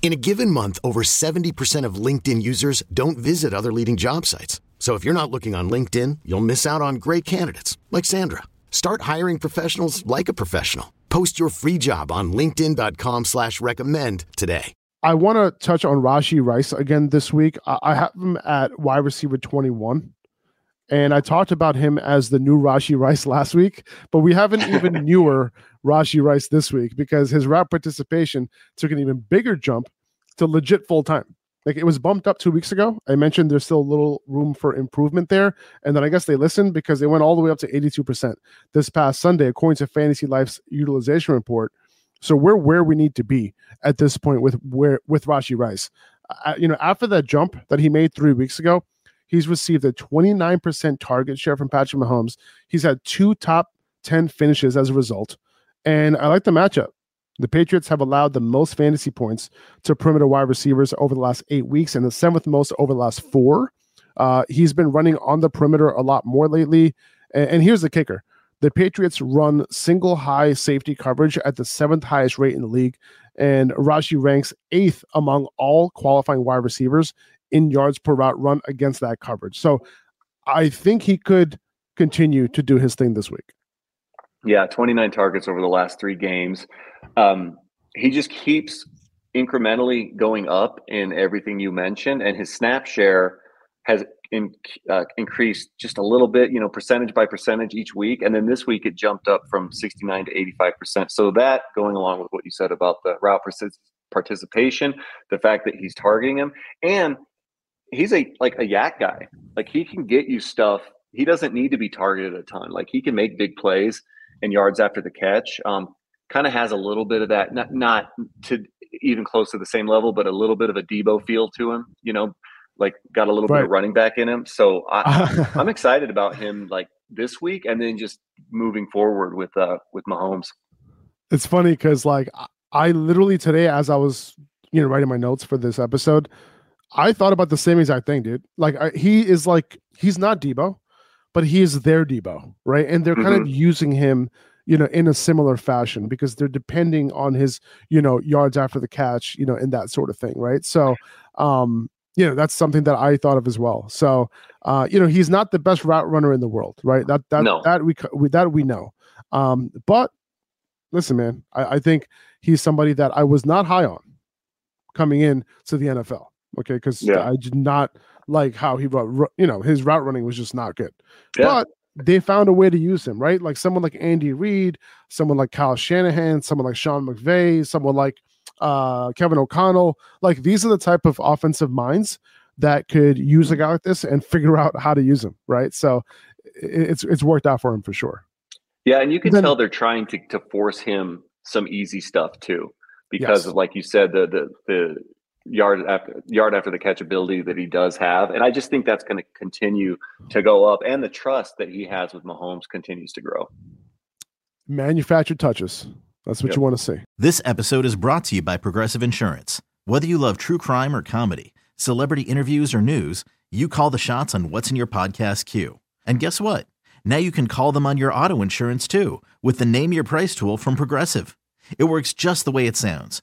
In a given month, over 70% of LinkedIn users don't visit other leading job sites. So if you're not looking on LinkedIn, you'll miss out on great candidates like Sandra. Start hiring professionals like a professional. Post your free job on LinkedIn.com slash recommend today. I want to touch on Rashee Rice again this week. I, I have him at wide receiver 21. And I talked about him as the new Rashee Rice last week, but we have an even newer Rashee Rice this week because his route participation took an even bigger jump to legit full time. Like it was bumped up two weeks ago. I mentioned there's still a little room for improvement there. And then I guess they listened because they went all the way up to 82% this past Sunday, according to Fantasy Life's utilization report. So we're where we need to be at this point with where with Rashee Rice. Uh, you know, after that jump that he made three weeks ago, he's received a 29% target share from Patrick Mahomes. He's had two top 10 finishes as a result. And I like the matchup. The Patriots have allowed the most fantasy points to perimeter wide receivers over the last eight weeks and the seventh most over the last four. Uh, he's been running on the perimeter a lot more lately. And, and here's the kicker the Patriots run single high safety coverage at the seventh highest rate in the league. And Rashee ranks eighth among all qualifying wide receivers in yards per route run against that coverage. So I think he could continue to do his thing this week. Yeah, 29 targets over the last three games. Um, he just keeps incrementally going up in everything you mentioned, and his snap share has in, uh, increased just a little bit, you know, percentage by percentage each week. And then this week it jumped up from 69 to 85%. So that going along with what you said about the route participation, the fact that he's targeting him, and he's a like a YAC guy. Like he can get you stuff. He doesn't need to be targeted a ton. Like he can make big plays and yards after the catch. Um, kind of has a little bit of that, not not to even close to the same level, but a little bit of a Deebo feel to him. You know, like got a little right. bit of running back in him. So I, I'm excited about him like this week, and then just moving forward with uh with Mahomes. It's funny because like I literally today, as I was you know writing my notes for this episode, I thought about the same exact thing, dude. Like I, he is like he's not Deebo, but he is their Deebo, right? And they're kind mm-hmm. of using him, you know, in a similar fashion because they're depending on his, you know, yards after the catch, you know, and that sort of thing, right? So, um, you know, that's something that I thought of as well. So, uh, you know, he's not the best route runner in the world, right? That that no. that we, we that we know. Um, but listen, man, I, I think he's somebody that I was not high on coming in to the NFL. Okay, because yeah. I did not like how he you know his route running was just not good. Yeah. But they found a way to use him, right? Like someone like Andy Reid, someone like Kyle Shanahan, someone like Sean McVay, someone like uh, Kevin O'Connell. Like these are the type of offensive minds that could use a guy like this and figure out how to use him, right? So it's it's worked out for him for sure. Yeah, and you can then, tell they're trying to to force him some easy stuff too, because yes. of like you said, the the the yard after yard after the catch ability that he does have. And I just think that's going to continue to go up and the trust that he has with Mahomes continues to grow. Manufactured touches. That's what yep. you want to see. This episode is brought to you by Progressive Insurance. Whether you love true crime or comedy, celebrity interviews or news, you call the shots on what's in your podcast queue. And guess what? Now you can call them on your auto insurance too with the Name Your Price tool from Progressive. It works just the way it sounds